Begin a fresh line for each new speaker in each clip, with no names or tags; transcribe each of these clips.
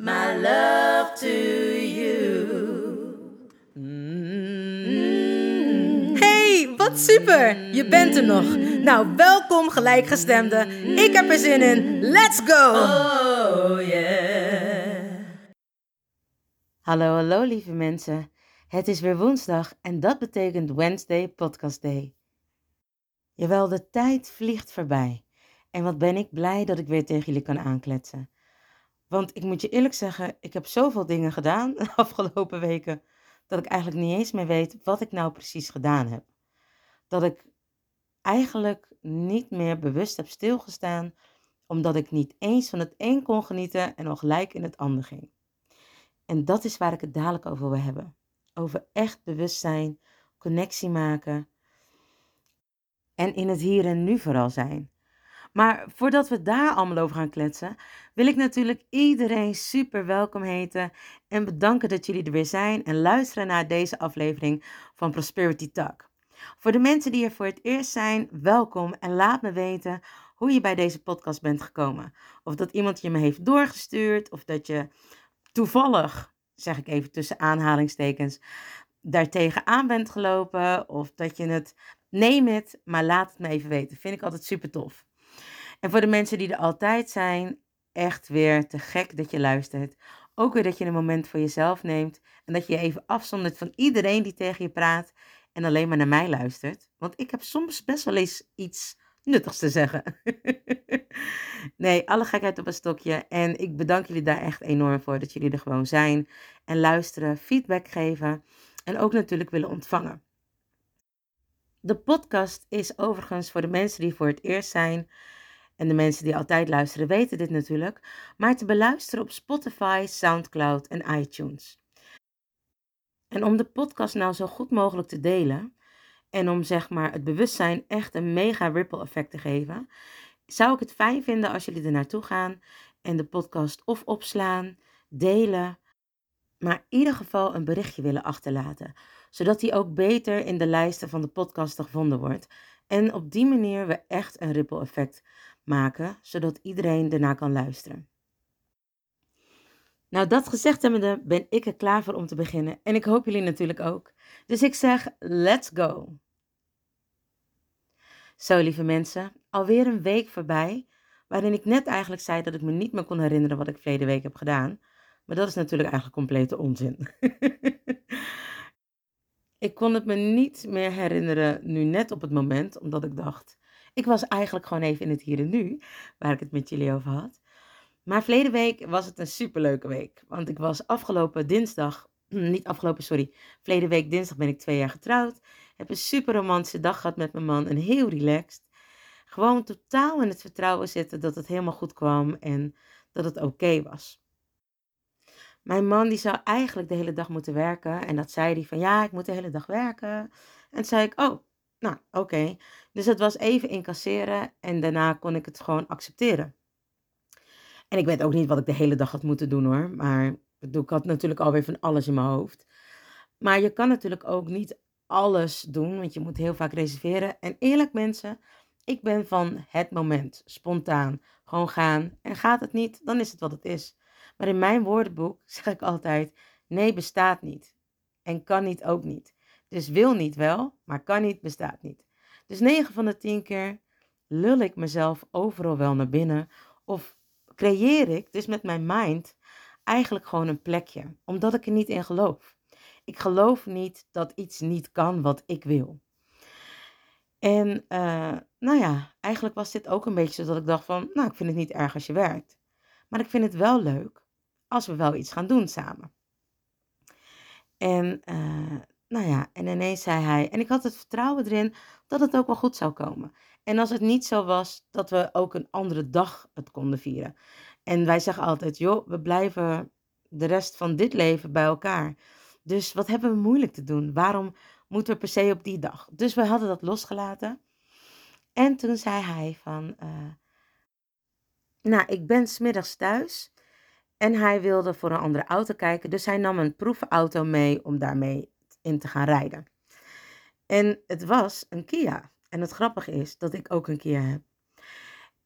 my love to you.
Hey, wat super! Je bent er nog. Nou, welkom gelijkgestemde. Ik heb er zin in. Let's go!
Oh yeah.
Hallo, hallo lieve mensen. Het is weer woensdag en dat betekent Wednesday Podcast Day. Jawel, de tijd vliegt voorbij. En wat ben ik blij dat ik weer tegen jullie kan aankletsen. Want ik moet je eerlijk zeggen, ik heb zoveel dingen gedaan de afgelopen weken, dat ik eigenlijk niet eens meer weet wat ik nou precies gedaan heb. Dat ik eigenlijk niet meer bewust heb stilgestaan, omdat ik niet eens van het een kon genieten en al gelijk in het ander ging. En dat is waar ik het dadelijk over wil hebben. Over echt bewustzijn, connectie maken en in het hier en nu vooral zijn. Maar voordat we daar allemaal over gaan kletsen, wil ik natuurlijk iedereen super welkom heten en bedanken dat jullie er weer zijn en luisteren naar deze aflevering van Prosperity Talk. Voor de mensen die er voor het eerst zijn, welkom en laat me weten hoe je bij deze podcast bent gekomen. Of dat iemand je me heeft doorgestuurd, of dat je toevallig, zeg ik even tussen aanhalingstekens, daartegen aan bent gelopen, of dat je het, neem het, maar laat het me even weten. Vind ik altijd super tof. En voor de mensen die er altijd zijn, echt weer te gek dat je luistert. Ook weer dat je een moment voor jezelf neemt en dat je je even afzondert van iedereen die tegen je praat en alleen maar naar mij luistert. Want ik heb soms best wel eens iets nuttigs te zeggen. nee, alle gekheid op een stokje. En ik bedank jullie daar echt enorm voor dat jullie er gewoon zijn en luisteren, feedback geven en ook natuurlijk willen ontvangen. De podcast is overigens voor de mensen die voor het eerst zijn en de mensen die altijd luisteren weten dit natuurlijk, maar te beluisteren op Spotify, SoundCloud en iTunes. En om de podcast nou zo goed mogelijk te delen en om zeg maar het bewustzijn echt een mega ripple effect te geven, zou ik het fijn vinden als jullie er naartoe gaan en de podcast of opslaan, delen, maar in ieder geval een berichtje willen achterlaten, zodat die ook beter in de lijsten van de podcast gevonden wordt. En op die manier we echt een ripple effect maken, zodat iedereen ernaar kan luisteren. Nou, dat gezegd hebbende ben ik er klaar voor om te beginnen. En ik hoop jullie natuurlijk ook. Dus ik zeg, let's go. Zo, lieve mensen, alweer een week voorbij, waarin ik net eigenlijk zei dat ik me niet meer kon herinneren wat ik verleden week heb gedaan. Maar dat is natuurlijk eigenlijk complete onzin. ik kon het me niet meer herinneren nu net op het moment, omdat ik dacht, ik was eigenlijk gewoon even in het hier en nu, waar ik het met jullie over had. Maar verleden week was het een superleuke week. Want ik was afgelopen dinsdag, niet afgelopen, sorry. Verleden week dinsdag ben ik twee jaar getrouwd. Heb een super romantische dag gehad met mijn man en heel relaxed. Gewoon totaal in het vertrouwen zitten dat het helemaal goed kwam en dat het oké was. Mijn man die zou eigenlijk de hele dag moeten werken. En dat zei hij van ja, ik moet de hele dag werken. En toen zei ik, oh, nou oké. Dus het was even incasseren en daarna kon ik het gewoon accepteren. En ik weet ook niet wat ik de hele dag had moeten doen hoor. Maar ik had natuurlijk alweer van alles in mijn hoofd. Maar je kan natuurlijk ook niet alles doen, want je moet heel vaak reserveren. En eerlijk mensen, ik ben van het moment, spontaan, gewoon gaan. En gaat het niet, dan is het wat het is. Maar in mijn woordenboek zeg ik altijd, nee bestaat niet. En kan niet ook niet. Dus wil niet wel, maar kan niet bestaat niet. Dus 9 van de 10 keer lul ik mezelf overal wel naar binnen. Of creëer ik dus met mijn mind eigenlijk gewoon een plekje, omdat ik er niet in geloof. Ik geloof niet dat iets niet kan wat ik wil. En uh, nou ja, eigenlijk was dit ook een beetje zo dat ik dacht van, nou, ik vind het niet erg als je werkt. Maar ik vind het wel leuk als we wel iets gaan doen samen. En uh, nou ja, en ineens zei hij, en ik had het vertrouwen erin dat het ook wel goed zou komen. En als het niet zo was, dat we ook een andere dag het konden vieren. En wij zeggen altijd, joh, we blijven de rest van dit leven bij elkaar. Dus wat hebben we moeilijk te doen? Waarom moeten we per se op die dag? Dus we hadden dat losgelaten. En toen zei hij van, uh, nou, ik ben smiddags thuis. En hij wilde voor een andere auto kijken. Dus hij nam een proefauto mee om daarmee in te gaan rijden. En het was een Kia. En het grappige is dat ik ook een Kia heb.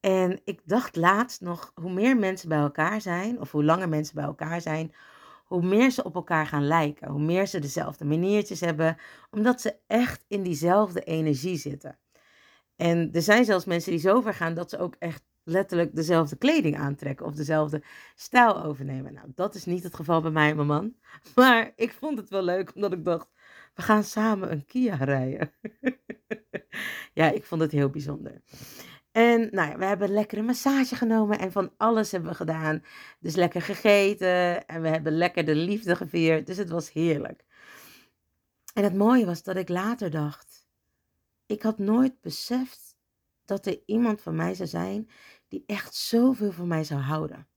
En ik dacht laatst nog, hoe meer mensen bij elkaar zijn, of hoe langer mensen bij elkaar zijn, hoe meer ze op elkaar gaan lijken. Hoe meer ze dezelfde maniertjes hebben, omdat ze echt in diezelfde energie zitten. En er zijn zelfs mensen die zo ver gaan dat ze ook echt letterlijk dezelfde kleding aantrekken of dezelfde stijl overnemen. Nou, dat is niet het geval bij mij en mijn man. Maar ik vond het wel leuk omdat ik dacht, we gaan samen een Kia rijden. ja, ik vond het heel bijzonder. En nou ja, we hebben een lekkere massage genomen en van alles hebben we gedaan. Dus lekker gegeten en we hebben lekker de liefde gevierd. Dus het was heerlijk. En het mooie was dat ik later dacht, ik had nooit beseft dat er iemand van mij zou zijn die echt zoveel van mij zou houden.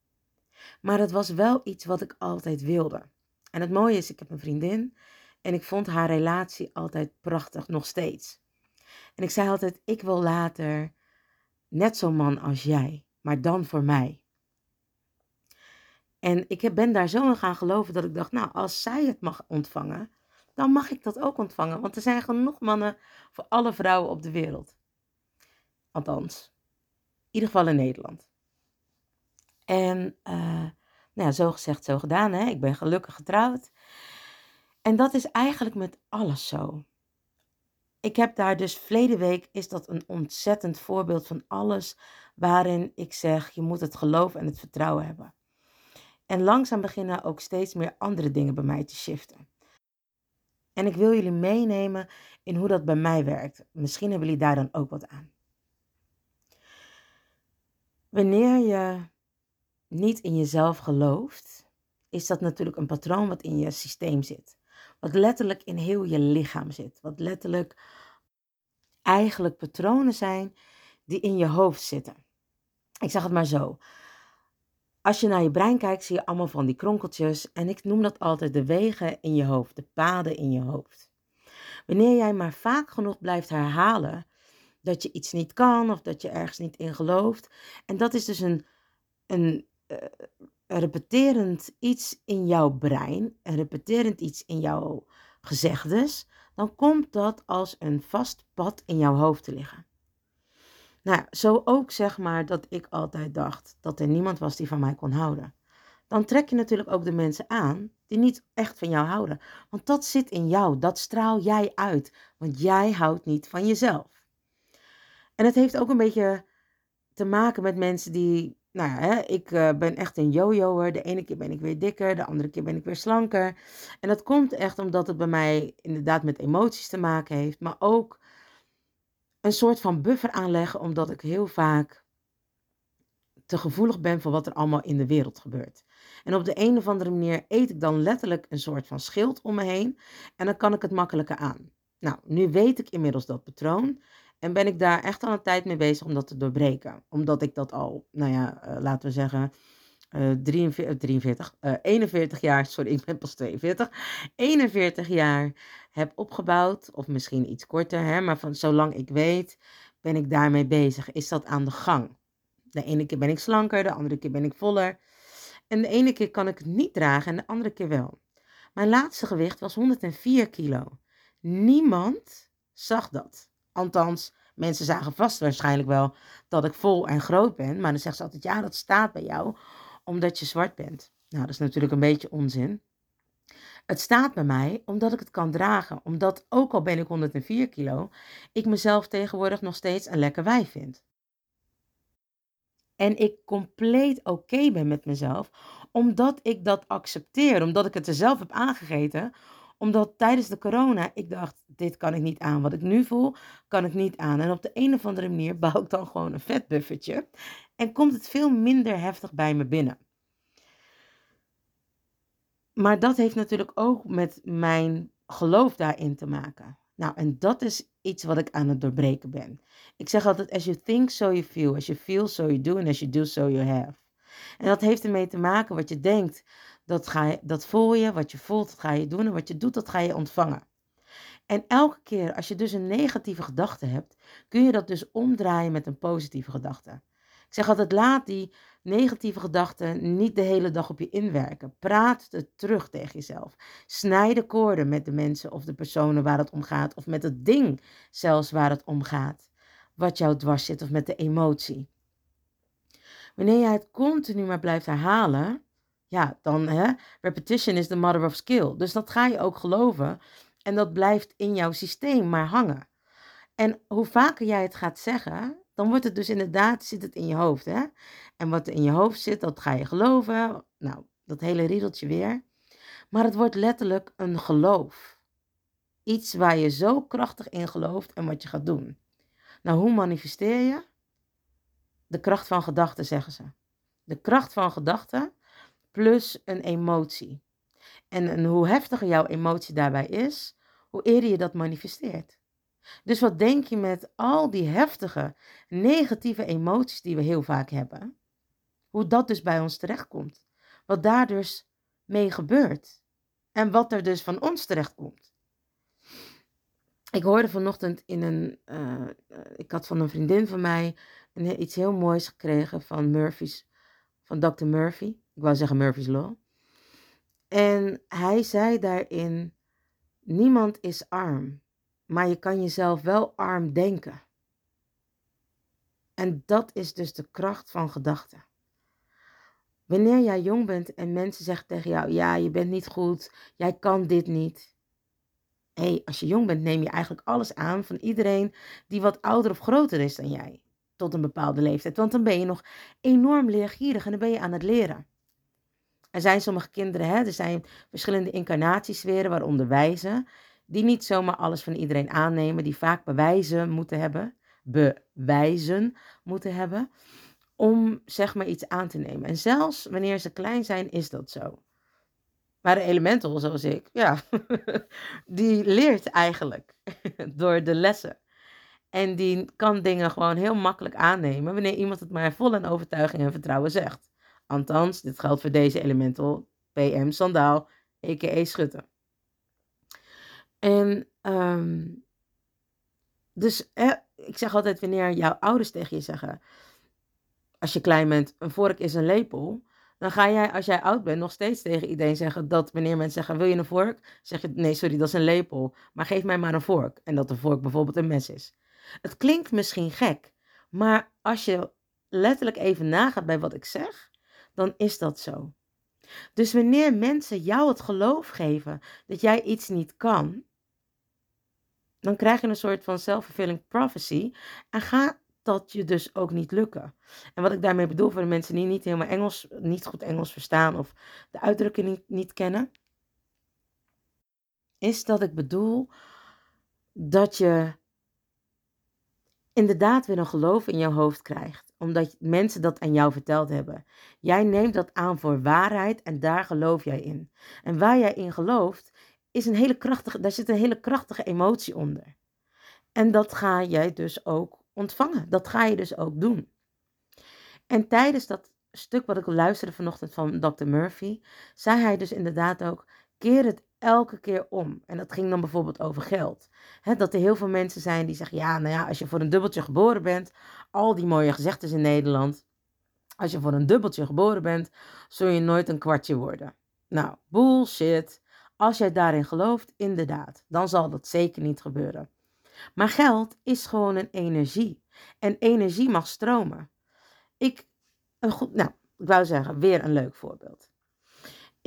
Maar het was wel iets wat ik altijd wilde. En het mooie is, ik heb een vriendin en ik vond haar relatie altijd prachtig, nog steeds. En ik zei altijd, ik wil later net zo'n man als jij, maar dan voor mij. En ik ben daar zo in gaan geloven dat ik dacht, nou, als zij het mag ontvangen, dan mag ik dat ook ontvangen. Want er zijn genoeg mannen voor alle vrouwen op de wereld. Althans, in ieder geval in Nederland. En uh, nou ja, zo gezegd, zo gedaan. Hè? Ik ben gelukkig getrouwd. En dat is eigenlijk met alles zo. Ik heb daar dus verleden week is dat een ontzettend voorbeeld van alles waarin ik zeg je moet het geloof en het vertrouwen hebben. En langzaam beginnen ook steeds meer andere dingen bij mij te shiften. En ik wil jullie meenemen in hoe dat bij mij werkt. Misschien hebben jullie daar dan ook wat aan. Wanneer je niet in jezelf gelooft, is dat natuurlijk een patroon wat in je systeem zit. Wat letterlijk in heel je lichaam zit. Wat letterlijk eigenlijk patronen zijn die in je hoofd zitten. Ik zeg het maar zo. Als je naar je brein kijkt, zie je allemaal van die kronkeltjes. En ik noem dat altijd de wegen in je hoofd, de paden in je hoofd. Wanneer jij maar vaak genoeg blijft herhalen dat je iets niet kan of dat je ergens niet in gelooft. En dat is dus een, een uh, repeterend iets in jouw brein, een repeterend iets in jouw gezegdes, dan komt dat als een vast pad in jouw hoofd te liggen. Nou, zo ook zeg maar dat ik altijd dacht dat er niemand was die van mij kon houden. Dan trek je natuurlijk ook de mensen aan die niet echt van jou houden. Want dat zit in jou, dat straal jij uit, want jij houdt niet van jezelf. En het heeft ook een beetje te maken met mensen die, nou ja, hè, ik uh, ben echt een jojoer. De ene keer ben ik weer dikker, de andere keer ben ik weer slanker. En dat komt echt omdat het bij mij inderdaad met emoties te maken heeft, maar ook een soort van buffer aanleggen, omdat ik heel vaak te gevoelig ben voor wat er allemaal in de wereld gebeurt. En op de een of andere manier eet ik dan letterlijk een soort van schild om me heen en dan kan ik het makkelijker aan. Nou, nu weet ik inmiddels dat patroon. En ben ik daar echt al een tijd mee bezig om dat te doorbreken. Omdat ik dat al, nou ja, uh, laten we zeggen, uh, 43, 43 uh, 41 jaar, sorry, ik ben pas 42, 41 jaar heb opgebouwd. Of misschien iets korter, hè, maar van zolang ik weet, ben ik daarmee bezig. Is dat aan de gang? De ene keer ben ik slanker, de andere keer ben ik voller. En de ene keer kan ik het niet dragen en de andere keer wel. Mijn laatste gewicht was 104 kilo. Niemand zag dat. Althans, mensen zagen vast waarschijnlijk wel dat ik vol en groot ben. Maar dan zegt ze altijd, ja, dat staat bij jou omdat je zwart bent. Nou, dat is natuurlijk een beetje onzin. Het staat bij mij omdat ik het kan dragen. Omdat, ook al ben ik 104 kilo, ik mezelf tegenwoordig nog steeds een lekker wijf vind. En ik compleet oké ben met mezelf, omdat ik dat accepteer, omdat ik het er zelf heb aangegeten, Omdat tijdens de corona ik dacht, dit kan ik niet aan. Wat ik nu voel, kan ik niet aan. En op de een of andere manier bouw ik dan gewoon een vetbuffertje. En komt het veel minder heftig bij me binnen. Maar dat heeft natuurlijk ook met mijn geloof daarin te maken. Nou, en dat is iets wat ik aan het doorbreken ben. Ik zeg altijd, as you think, so you feel. As you feel, so you do. And as you do, so you have. En dat heeft ermee te maken, wat je denkt, dat, ga je, dat voel je. Wat je voelt, dat ga je doen. En wat je doet, dat ga je ontvangen. En elke keer als je dus een negatieve gedachte hebt, kun je dat dus omdraaien met een positieve gedachte. Ik zeg altijd, laat die negatieve gedachten niet de hele dag op je inwerken. Praat het terug tegen jezelf. Snijd de koorden met de mensen of de personen waar het om gaat. Of met het ding zelfs waar het om gaat. Wat jou dwars zit of met de emotie. Wanneer jij het continu maar blijft herhalen, ja, dan hè, repetition is the mother of skill. Dus dat ga je ook geloven en dat blijft in jouw systeem maar hangen. En hoe vaker jij het gaat zeggen, dan wordt het dus inderdaad, zit het in je hoofd. Hè? En wat er in je hoofd zit, dat ga je geloven. Nou, dat hele riedeltje weer. Maar het wordt letterlijk een geloof. Iets waar je zo krachtig in gelooft en wat je gaat doen. Nou, hoe manifesteer je? De kracht van gedachten, zeggen ze. De kracht van gedachten plus een emotie. En, hoe heftiger jouw emotie daarbij is, hoe eerder je dat manifesteert. Dus wat denk je met al die heftige, negatieve emoties die we heel vaak hebben? Hoe dat dus bij ons terechtkomt. Wat daar dus mee gebeurt. En wat er dus van ons terechtkomt. Ik hoorde vanochtend in een. Uh, ik had van een vriendin van mij een, iets heel moois gekregen van Murphy's. Van Dr. Murphy. Ik wou zeggen Murphy's Law. En hij zei daarin: Niemand is arm maar je kan jezelf wel arm denken. En dat is dus de kracht van gedachten. Wanneer jij jong bent en mensen zeggen tegen jou: Ja, je bent niet goed, jij kan dit niet. Hé, hey, als je jong bent, neem je eigenlijk alles aan van iedereen die wat ouder of groter is dan jij. Tot een bepaalde leeftijd. Want dan ben je nog enorm leergierig en dan ben je aan het leren. Er zijn sommige kinderen, hè, er zijn verschillende incarnatiesferen, waaronder wijzen die niet zomaar alles van iedereen aannemen, die vaak bewijzen moeten hebben, bewijzen moeten hebben, om zeg maar iets aan te nemen. En zelfs wanneer ze klein zijn, is dat zo. Maar de elemental, zoals ik, ja, die leert eigenlijk door de lessen. En die kan dingen gewoon heel makkelijk aannemen wanneer iemand het maar vol en overtuiging en vertrouwen zegt. Althans, dit geldt voor deze elemental PM Sandaal, a.k.a. Schutten. En um, dus ik zeg altijd wanneer jouw ouders tegen je zeggen, als je klein bent, een vork is een lepel. Dan ga jij, als jij oud bent, nog steeds tegen iedereen zeggen dat wanneer mensen zeggen, wil je een vork? Zeg je, nee, sorry, dat is een lepel. Maar geef mij maar een vork. En dat de vork bijvoorbeeld een mes is. Het klinkt misschien gek, maar als je letterlijk even nagaat bij wat ik zeg, dan is dat zo. Dus wanneer mensen jou het geloof geven dat jij iets niet kan, dan krijg je een soort van self-fulfilling prophecy en gaat dat je dus ook niet lukken. En wat ik daarmee bedoel voor de mensen die niet helemaal Engels, niet goed Engels verstaan of de uitdrukking niet, niet kennen, is dat ik bedoel dat je inderdaad weer een geloof in jouw hoofd krijgt, omdat mensen dat aan jou verteld hebben. Jij neemt dat aan voor waarheid en daar geloof jij in. En waar jij in gelooft, is een hele krachtige, daar zit een hele krachtige emotie onder. En dat ga jij dus ook ontvangen. Dat ga je dus ook doen. En tijdens dat stuk wat ik luisterde vanochtend van Dr. Murphy, zei hij dus inderdaad ook: keer het elke keer om. En dat ging dan bijvoorbeeld over geld. dat er heel veel mensen zijn die zeggen: ja, nou ja, als je voor een dubbeltje geboren bent, al die mooie gezegdes in Nederland. Als je voor een dubbeltje geboren bent, zul je nooit een kwartje worden. Nou, bullshit. Als jij daarin gelooft, inderdaad, dan zal dat zeker niet gebeuren. Maar geld is gewoon een energie. En energie mag stromen. Ik, een goed, nou, ik wou zeggen, weer een leuk voorbeeld.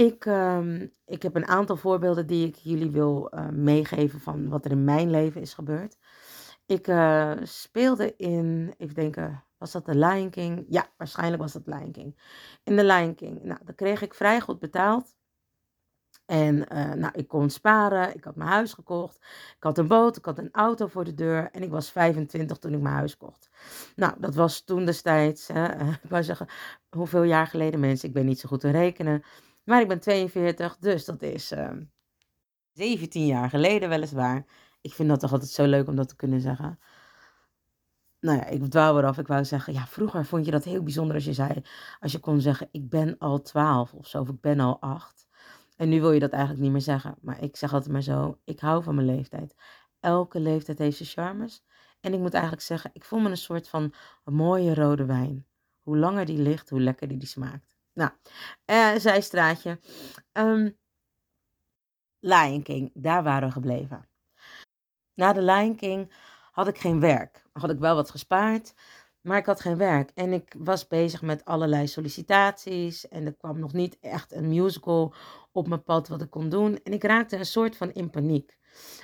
Ik, ehm, ik heb een aantal voorbeelden die ik jullie wil uh, meegeven van wat er in mijn leven is gebeurd. Ik uh, speelde in, even denken, was dat de Lion King? Ja, waarschijnlijk was dat Lion King. In de Lion King. Nou, dan kreeg ik vrij goed betaald. En uh, nou, ik kon sparen, ik had mijn huis gekocht, ik had een boot, ik had een auto voor de deur en ik was 25 toen ik mijn huis kocht. Nou, dat was toen destijds, hè, ik wou zeggen, hoeveel jaar geleden mensen, ik ben niet zo goed te rekenen, maar ik ben 42, dus dat is uh, 17 jaar geleden weliswaar. Ik vind dat toch altijd zo leuk om dat te kunnen zeggen. Nou ja, ik dwaal eraf. Ik wou zeggen, ja, vroeger vond je dat heel bijzonder als je zei, als je kon zeggen, ik ben al 12 of zo, of ik ben al 8. En nu wil je dat eigenlijk niet meer zeggen. Maar ik zeg altijd maar zo, ik hou van mijn leeftijd. Elke leeftijd heeft zijn charmes. En ik moet eigenlijk zeggen, ik voel me een soort van mooie rode wijn. Hoe langer die ligt, hoe lekkerder die smaakt. Nou, uh, zijstraatje. Um, Lion King, daar waren we gebleven. Na de Lion King had ik geen werk. Had ik wel wat gespaard, maar ik had geen werk. En ik was bezig met allerlei sollicitaties. En er kwam nog niet echt een musical op mijn pad wat ik kon doen. En ik raakte een soort van in paniek.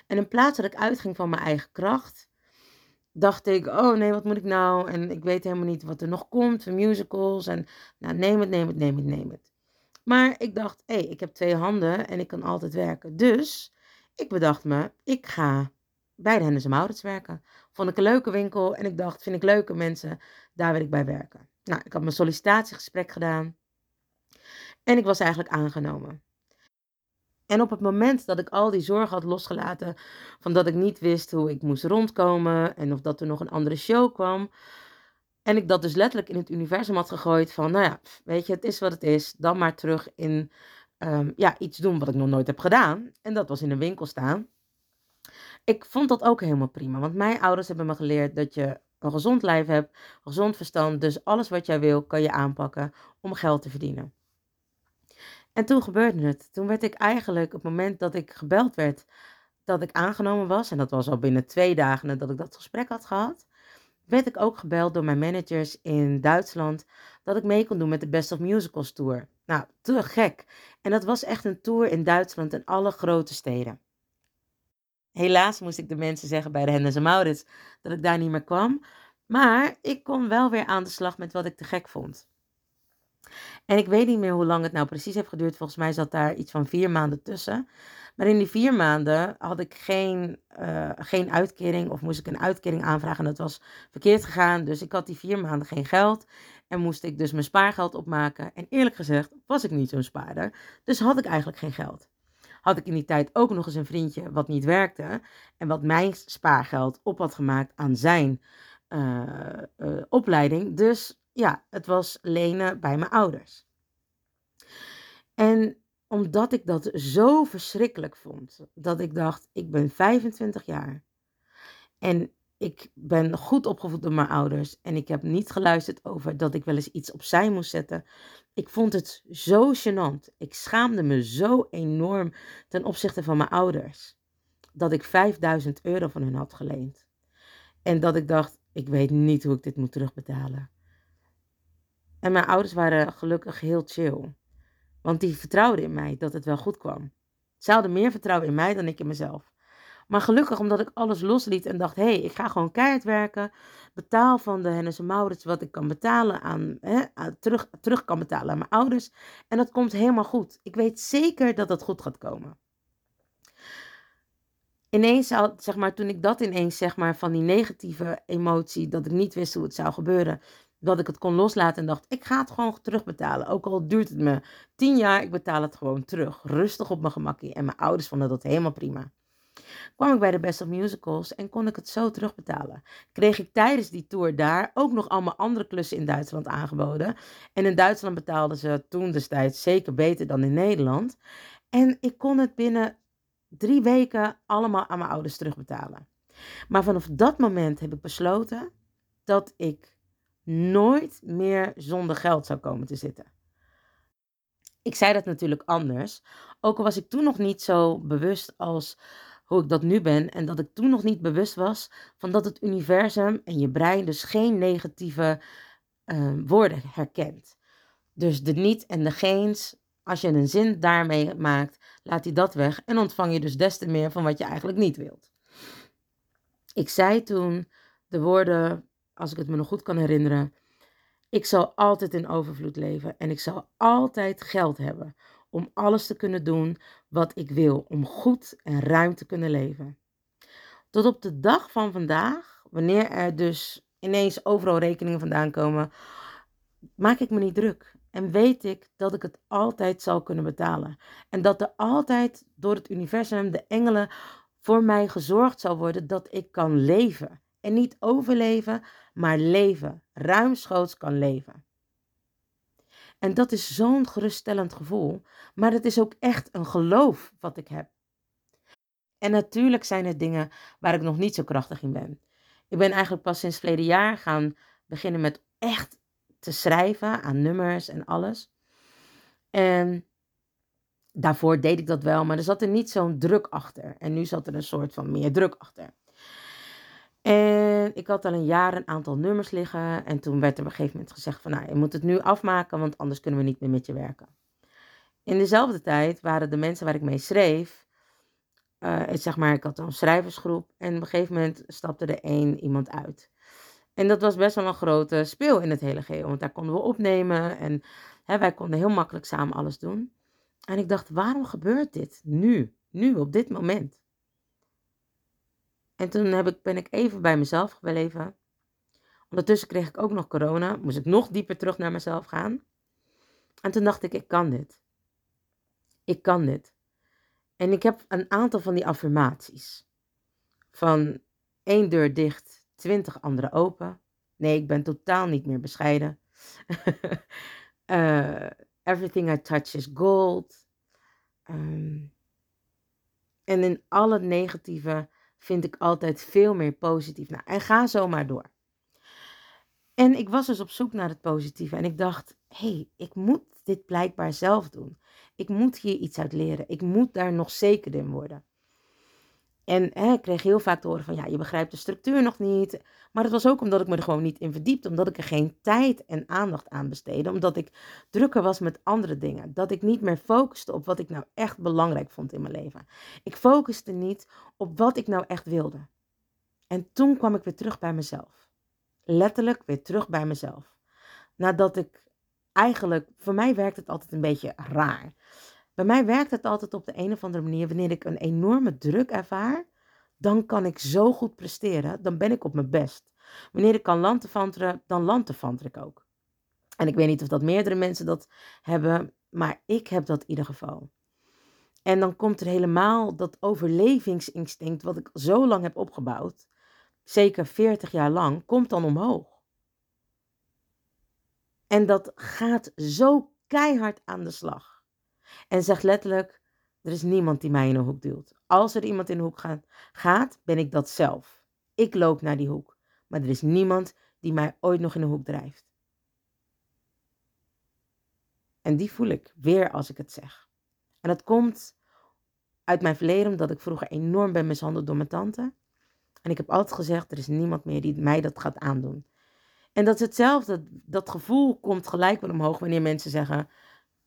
En in plaats dat ik uitging van mijn eigen kracht, dacht ik, oh nee, wat moet ik nou? En ik weet helemaal niet wat er nog komt musicals. En nou, neem het, neem het, neem het, neem het. Maar ik dacht, hé, hey, ik heb twee handen en ik kan altijd werken. Dus ik bedacht me, ik ga bij de Hennis en Maurits werken. Vond ik een leuke winkel en ik dacht, vind ik leuke mensen, daar wil ik bij werken. Nou, ik had mijn sollicitatiegesprek gedaan en ik was eigenlijk aangenomen. En op het moment dat ik al die zorgen had losgelaten, van dat ik niet wist hoe ik moest rondkomen en of dat er nog een andere show kwam, en ik dat dus letterlijk in het universum had gegooid van, nou ja, weet je, het is wat het is, dan maar terug in um, ja, iets doen wat ik nog nooit heb gedaan. En dat was in een winkel staan. Ik vond dat ook helemaal prima, want mijn ouders hebben me geleerd dat je een gezond lijf hebt, gezond verstand, dus alles wat jij wil kan je aanpakken om geld te verdienen. En toen gebeurde het. Toen werd ik eigenlijk, op het moment dat ik gebeld werd, dat ik aangenomen was, en dat was al binnen twee dagen nadat ik dat gesprek had gehad, werd ik ook gebeld door mijn managers in Duitsland dat ik mee kon doen met de Best of Musicals Tour. Nou, te gek. En dat was echt een tour in Duitsland en alle grote steden. Helaas moest ik de mensen zeggen bij de Hennis en Maurits dat ik daar niet meer kwam. Maar ik kon wel weer aan de slag met wat ik te gek vond. En ik weet niet meer hoe lang het nou precies heeft geduurd. Volgens mij zat daar iets van vier maanden tussen. Maar in die vier maanden had ik geen, uh, geen uitkering of moest ik een uitkering aanvragen. En dat was verkeerd gegaan. Dus ik had die vier maanden geen geld. En moest ik dus mijn spaargeld opmaken. En eerlijk gezegd was ik niet zo'n spaarder. Dus had ik eigenlijk geen geld. Had ik in die tijd ook nog eens een vriendje wat niet werkte. En wat mijn spaargeld op had gemaakt aan zijn uh, uh, opleiding. Dus ja, het was lenen bij mijn ouders. En omdat ik dat zo verschrikkelijk vond, dat ik dacht, ik ben 25 jaar en ik ben goed opgevoed door mijn ouders en ik heb niet geluisterd over dat ik wel eens iets opzij moest zetten. Ik vond het zo gênant. Ik schaamde me zo enorm ten opzichte van mijn ouders dat ik 5000 euro van hun had geleend. En dat ik dacht, ik weet niet hoe ik dit moet terugbetalen. En mijn ouders waren gelukkig heel chill. Want die vertrouwden in mij dat het wel goed kwam. Ze hadden meer vertrouwen in mij dan ik in mezelf. Maar gelukkig omdat ik alles losliet en dacht, hé, hey, ik ga gewoon keihard werken. Betaal van de Hennis en Maurits wat ik kan betalen aan, hè, terug, terug kan betalen aan mijn ouders. En dat komt helemaal goed. Ik weet zeker dat dat goed gaat komen. Ineens, zeg maar, toen ik dat ineens, zeg maar, van die negatieve emotie, dat ik niet wist hoe het zou gebeuren, dat ik het kon loslaten en dacht, ik ga het gewoon terugbetalen. Ook al duurt het me tien jaar, ik betaal het gewoon terug. Rustig op mijn gemakkie. En mijn ouders vonden dat helemaal prima. Kwam ik bij de Best of Musicals en kon ik het zo terugbetalen. Kreeg ik tijdens die tour daar ook nog allemaal andere klussen in Duitsland aangeboden. En in Duitsland betaalden ze toen destijds zeker beter dan in Nederland. En ik kon het binnen drie weken allemaal aan mijn ouders terugbetalen. Maar vanaf dat moment heb ik besloten dat ik nooit meer zonder geld zou komen te zitten. Ik zei dat natuurlijk anders, ook al was ik toen nog niet zo bewust als hoe ik dat nu ben en dat ik toen nog niet bewust was van dat het universum en je brein dus geen negatieve uh, woorden herkent. Dus de niet en de geens, als je een zin daarmee maakt, laat hij dat weg en ontvang je dus des te meer van wat je eigenlijk niet wilt. Ik zei toen de woorden als ik het me nog goed kan herinneren. Ik zal altijd in overvloed leven en ik zal altijd geld hebben om alles te kunnen doen wat ik wil om goed en ruim te kunnen leven. Tot op de dag van vandaag, wanneer er dus ineens overal rekeningen vandaan komen, maak ik me niet druk. En weet ik dat ik het altijd zal kunnen betalen. En dat er altijd door het universum, de engelen, voor mij gezorgd zal worden dat ik kan leven. En niet overleven, maar leven. Ruimschoots kan leven. En dat is zo'n geruststellend gevoel. Maar het is ook echt een geloof wat ik heb. En natuurlijk zijn er dingen waar ik nog niet zo krachtig in ben. Ik ben eigenlijk pas sinds verleden jaar gaan beginnen met echt te schrijven aan nummers en alles. En daarvoor deed ik dat wel, maar er zat er niet zo'n druk achter. En nu zat er een soort van meer druk achter. En ik had al een jaar een aantal nummers liggen. En toen werd er op een gegeven moment gezegd van, nou, je moet het nu afmaken, want anders kunnen we niet meer met je werken. In dezelfde tijd waren de mensen waar ik mee schreef, uh, zeg maar, ik had een schrijversgroep. En op een gegeven moment stapte er één iemand uit. En dat was best wel een grote speel in het hele geheel. Want daar konden we opnemen en hè, wij konden heel makkelijk samen alles doen. En ik dacht, waarom gebeurt dit nu? Nu, op dit moment. En toen heb ik, ben ik even bij mezelf gebleven. Ondertussen kreeg ik ook nog corona. Moest ik nog dieper terug naar mezelf gaan. En toen dacht ik, ik kan dit. Ik kan dit. En ik heb een aantal van die affirmaties. Van één deur dicht, twintig andere open. Nee, ik ben totaal niet meer bescheiden. uh, everything I touch is gold. Um, en in alle negatieve vind ik altijd veel meer positief. Nou, en ga zo maar door. En ik was dus op zoek naar het positieve en ik dacht, hé, hey, ik moet dit blijkbaar zelf doen. Ik moet hier iets uit leren. Ik moet daar nog zeker in worden. En ik kreeg heel vaak te horen van, ja, je begrijpt de structuur nog niet. Maar het was ook omdat ik me er gewoon niet in verdiepte. Omdat ik er geen tijd en aandacht aan besteedde. Omdat ik drukker was met andere dingen. Dat ik niet meer focuste op wat ik nou echt belangrijk vond in mijn leven. Ik focuste niet op wat ik nou echt wilde. En toen kwam ik weer terug bij mezelf. Letterlijk weer terug bij mezelf. Nadat ik eigenlijk, voor mij werkt het altijd een beetje raar. Bij mij werkt het altijd op de een of andere manier. Wanneer ik een enorme druk ervaar, dan kan ik zo goed presteren. Dan ben ik op mijn best. Wanneer ik kan lantefanteren, dan lantefanter ik ook. En ik weet niet of dat meerdere mensen dat hebben, maar ik heb dat in ieder geval. En dan komt er helemaal dat overlevingsinstinct, wat ik zo lang heb opgebouwd, zeker 40 jaar lang, komt dan omhoog. En dat gaat zo keihard aan de slag. En zegt letterlijk: er is niemand die mij in een hoek duwt. Als er iemand in de hoek gaat, gaat, ben ik dat zelf. Ik loop naar die hoek. Maar er is niemand die mij ooit nog in de hoek drijft. En die voel ik weer als ik het zeg. En dat komt uit mijn verleden, omdat ik vroeger enorm ben mishandeld door mijn tante. En ik heb altijd gezegd: er is niemand meer die mij dat gaat aandoen. En dat is hetzelfde. Dat gevoel komt gelijk weer omhoog wanneer mensen zeggen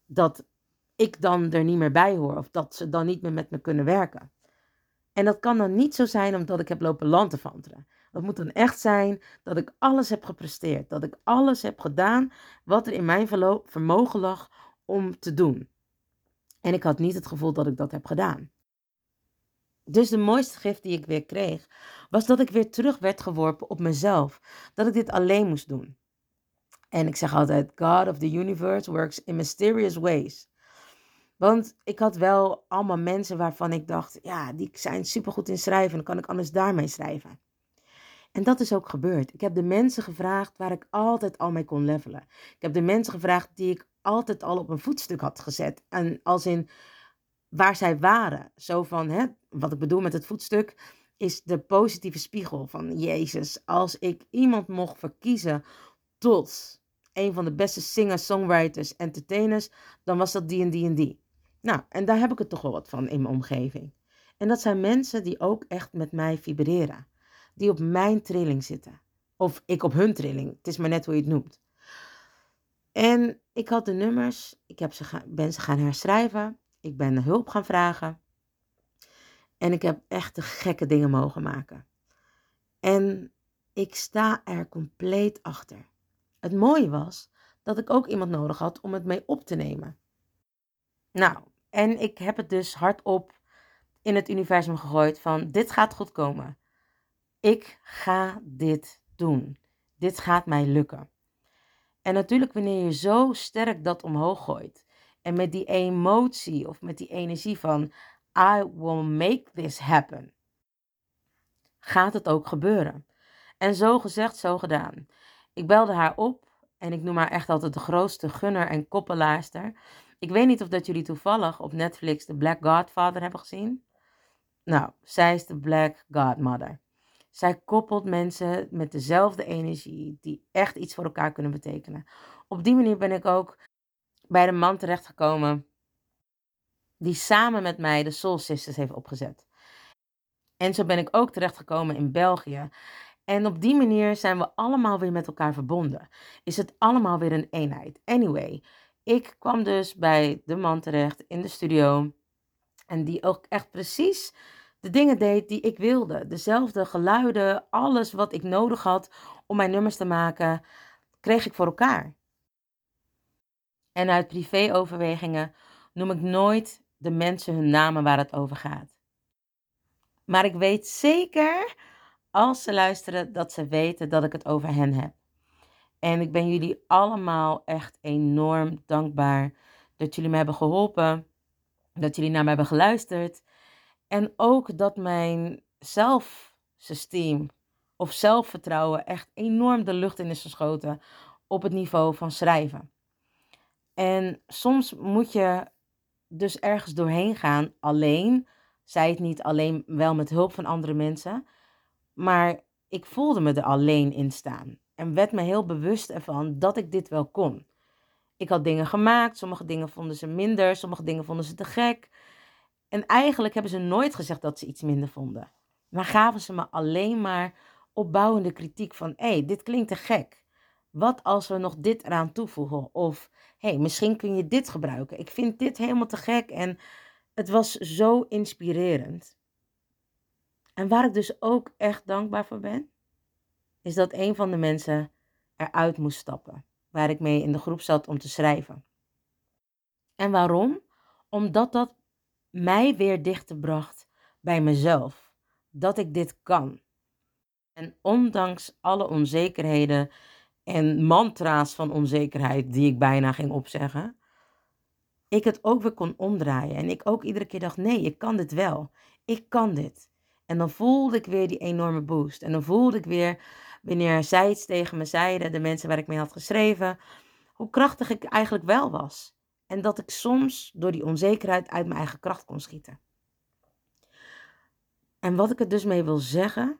dat ik dan er niet meer bij hoor. Of dat ze dan niet meer met me kunnen werken. En dat kan dan niet zo zijn omdat ik heb lopen lantefanteren. Dat moet dan echt zijn dat ik alles heb gepresteerd. Dat ik alles heb gedaan wat er in mijn vermogen lag om te doen. En ik had niet het gevoel dat ik dat heb gedaan. Dus de mooiste gift die ik weer kreeg, was dat ik weer terug werd geworpen op mezelf. Dat ik dit alleen moest doen. En ik zeg altijd: God of the universe works in mysterious ways. Want ik had wel allemaal mensen waarvan ik dacht: ja, die zijn supergoed in schrijven. Dan kan ik anders daarmee schrijven. En dat is ook gebeurd. Ik heb de mensen gevraagd waar ik altijd al mee kon levelen. Ik heb de mensen gevraagd die ik altijd al op een voetstuk had gezet. En als in waar zij waren. Zo van, hè, wat ik bedoel met het voetstuk, is de positieve spiegel van Jezus. Als ik iemand mocht verkiezen tot een van de beste singers, songwriters, entertainers, dan was dat die en die en die. Nou, en daar heb ik het toch wel wat van in mijn omgeving. En dat zijn mensen die ook echt met mij vibreren. Die op mijn trilling zitten. Of ik op hun trilling. Het is maar net hoe je het noemt. En ik had de nummers. Ik heb ze ben ze gaan herschrijven. Ik ben hulp gaan vragen. En ik heb echt de gekke dingen mogen maken. En ik sta er compleet achter. Het mooie was dat ik ook iemand nodig had om het mee op te nemen. Nou, En ik heb het dus hardop in het universum gegooid van dit gaat goed komen. Ik ga dit doen. Dit gaat mij lukken. En natuurlijk wanneer je zo sterk dat omhoog gooit en met die emotie of met die energie van I will make this happen, gaat het ook gebeuren. En zo gezegd, zo gedaan. Ik belde haar op en ik noem haar echt altijd de grootste gunner en koppelaarster. Ik weet niet of dat jullie toevallig op Netflix The Black Godfather hebben gezien. Nou, zij is de Black Godmother. Zij koppelt mensen met dezelfde energie, die echt iets voor elkaar kunnen betekenen. Op die manier ben ik ook bij de man terechtgekomen die samen met mij de Soul Sisters heeft opgezet. En zo ben ik ook terechtgekomen in België. En op die manier zijn we allemaal weer met elkaar verbonden. Is het allemaal weer een eenheid. Anyway, ik kwam dus bij de man terecht in de studio. En die ook echt precies de dingen deed die ik wilde. Dezelfde geluiden, alles wat ik nodig had om mijn nummers te maken, kreeg ik voor elkaar. En uit privéoverwegingen noem ik nooit de mensen hun namen waar het over gaat. Maar ik weet zeker, als ze luisteren, dat ze weten dat ik het over hen heb. En ik ben jullie allemaal echt enorm dankbaar dat jullie me hebben geholpen, dat jullie naar me hebben geluisterd en ook dat mijn zelfsysteem of zelfvertrouwen echt enorm de lucht in is geschoten op het niveau van schrijven. En soms moet je dus ergens doorheen gaan alleen. Zij het niet alleen, wel met hulp van andere mensen. Maar ik voelde me er alleen in staan. En werd me heel bewust ervan dat ik dit wel kon. Ik had dingen gemaakt, sommige dingen vonden ze minder, sommige dingen vonden ze te gek. En eigenlijk hebben ze nooit gezegd dat ze iets minder vonden. Maar gaven ze me alleen maar opbouwende kritiek van: hé, hey, dit klinkt te gek. Wat als we nog dit eraan toevoegen? Of hé, hey, misschien kun je dit gebruiken. Ik vind dit helemaal te gek. En het was zo inspirerend. En waar ik dus ook echt dankbaar voor ben, is dat een van de mensen eruit moest stappen. Waar ik mee in de groep zat om te schrijven. En waarom? Omdat dat mij weer dichter bracht bij mezelf. Dat ik dit kan. En ondanks alle onzekerheden en mantra's van onzekerheid die ik bijna ging opzeggen, ik het ook weer kon omdraaien. En ik ook iedere keer dacht: nee, ik kan dit wel. Ik kan dit. En dan voelde ik weer die enorme boost. En dan voelde ik weer, wanneer zij iets tegen me zeiden, de mensen waar ik mee had geschreven, hoe krachtig ik eigenlijk wel was. En dat ik soms door die onzekerheid uit mijn eigen kracht kon schieten. En wat ik er dus mee wil zeggen,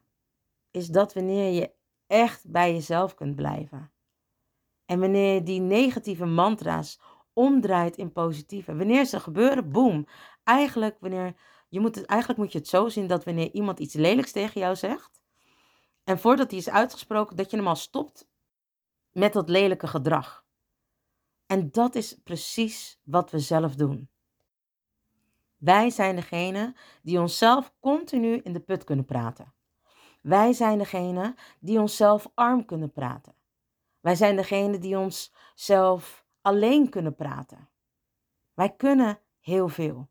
is dat wanneer je echt bij jezelf kunt blijven. En wanneer je die negatieve mantra's omdraait in positieve. Wanneer ze gebeuren, boom. Eigenlijk, wanneer, je moet eigenlijk moet je het zo zien dat wanneer iemand iets lelijks tegen jou zegt. En voordat die is uitgesproken, dat je hem al stopt met dat lelijke gedrag. En dat is precies wat we zelf doen. Wij zijn degene die onszelf continu in de put kunnen praten. Wij zijn degene die onszelf arm kunnen praten. Wij zijn degene die onszelf alleen kunnen praten. Wij kunnen heel veel.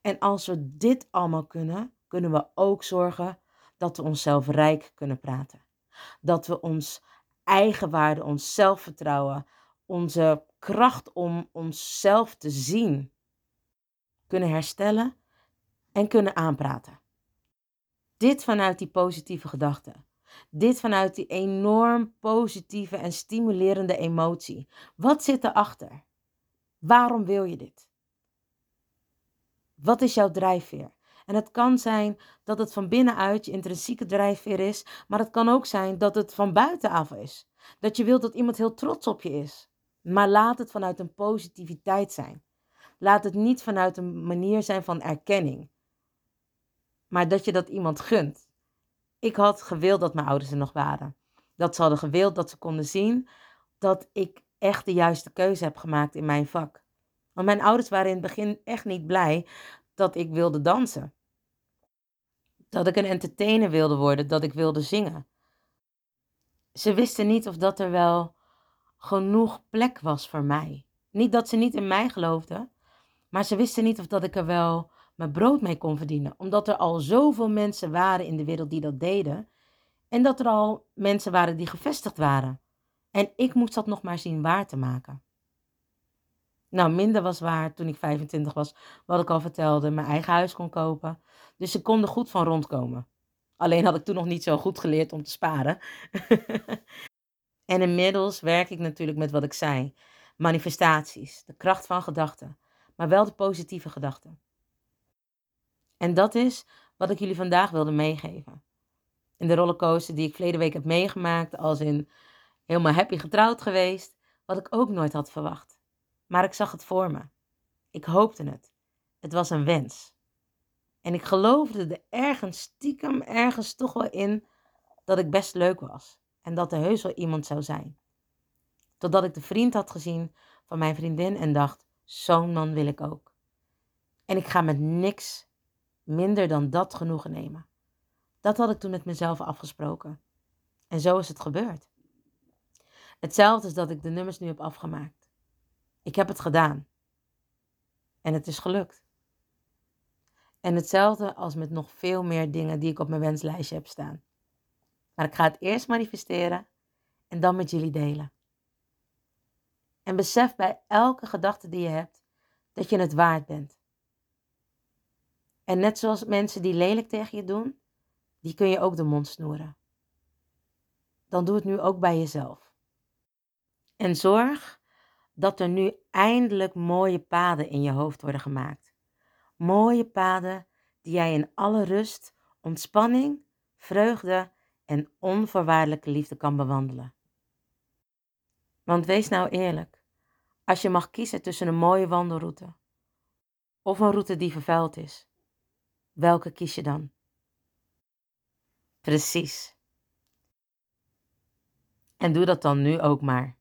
En als we dit allemaal kunnen, kunnen we ook zorgen dat we onszelf rijk kunnen praten. Dat we ons eigenwaarde, ons zelfvertrouwen, onze kracht om onszelf te zien kunnen herstellen en kunnen aanpraten. Dit vanuit die positieve gedachten. Dit vanuit die enorm positieve en stimulerende emotie. Wat zit erachter? Waarom wil je dit? Wat is jouw drijfveer? En het kan zijn dat het van binnenuit je intrinsieke drijfveer is, maar het kan ook zijn dat het van buitenaf is. Dat je wilt dat iemand heel trots op je is. Maar laat het vanuit een positiviteit zijn. Laat het niet vanuit een manier zijn van erkenning. Maar dat je dat iemand gunt. Ik had gewild dat mijn ouders er nog waren. Dat ze hadden gewild dat ze konden zien dat ik echt de juiste keuze heb gemaakt in mijn vak. Want mijn ouders waren in het begin echt niet blij dat ik wilde dansen. Dat ik een entertainer wilde worden, dat ik wilde zingen. Ze wisten niet of dat er wel genoeg plek was voor mij. Niet dat ze niet in mij geloofden, Maar ze wisten niet of dat ik er wel mijn brood mee kon verdienen. Omdat er al zoveel mensen waren in de wereld die dat deden. En dat er al mensen waren die gevestigd waren. En ik moest dat nog maar zien waar te maken. Nou, minder was waar toen ik 25 was, wat ik al vertelde, mijn eigen huis kon kopen. Dus ze konden goed van rondkomen. Alleen had ik toen nog niet zo goed geleerd om te sparen. en inmiddels werk ik natuurlijk met wat ik zei: manifestaties, de kracht van gedachten, maar wel de positieve gedachten. En dat is wat ik jullie vandaag wilde meegeven. In de rollercoaster die ik verleden week heb meegemaakt, als in helemaal happy getrouwd geweest, wat ik ook nooit had verwacht. Maar ik zag het voor me. Ik hoopte het. Het was een wens. En ik geloofde er ergens stiekem, ergens toch wel in dat ik best leuk was. En dat er heus wel iemand zou zijn. Totdat ik de vriend had gezien van mijn vriendin en dacht: zo'n man wil ik ook. En ik ga met niks minder dan dat genoegen nemen. Dat had ik toen met mezelf afgesproken. En zo is het gebeurd. Hetzelfde is dat ik de nummers nu heb afgemaakt. Ik heb het gedaan. En het is gelukt. En hetzelfde als met nog veel meer dingen die ik op mijn wenslijstje heb staan. Maar ik ga het eerst manifesteren en dan met jullie delen. En besef bij elke gedachte die je hebt dat je het waard bent. En net zoals mensen die lelijk tegen je doen, die kun je ook de mond snoeren. Dan doe het nu ook bij jezelf. En zorg dat er nu eindelijk mooie paden in je hoofd worden gemaakt. Mooie paden die jij in alle rust, ontspanning, vreugde en onvoorwaardelijke liefde kan bewandelen. Want wees nou eerlijk, als je mag kiezen tussen een mooie wandelroute of een route die vervuild is, welke kies je dan? Precies. En doe dat dan nu ook maar.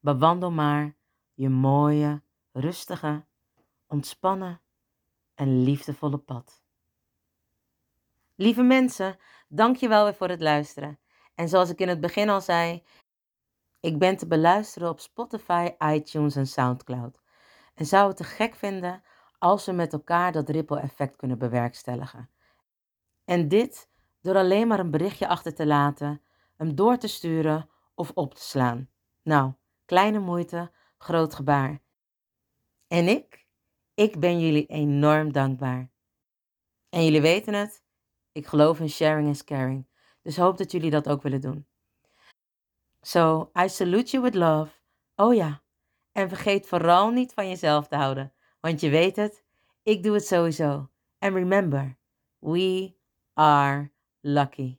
Bewandel maar je mooie, rustige, ontspannen en liefdevolle pad. Lieve mensen, dank je wel weer voor het luisteren. En zoals ik in het begin al zei, ik ben te beluisteren op Spotify, iTunes en SoundCloud. En zou het te gek vinden als we met elkaar dat ripple effect kunnen bewerkstelligen. En dit door alleen maar een berichtje achter te laten, hem door te sturen of op te slaan. Nou, kleine moeite, groot gebaar. En ik? Ik ben jullie enorm dankbaar. En jullie weten het, ik geloof in sharing is caring. Dus hoop dat jullie dat ook willen doen. So, I salute you with love. Oh ja, en vergeet vooral niet van jezelf te houden. Want je weet het, ik doe het sowieso. And remember, we are lucky.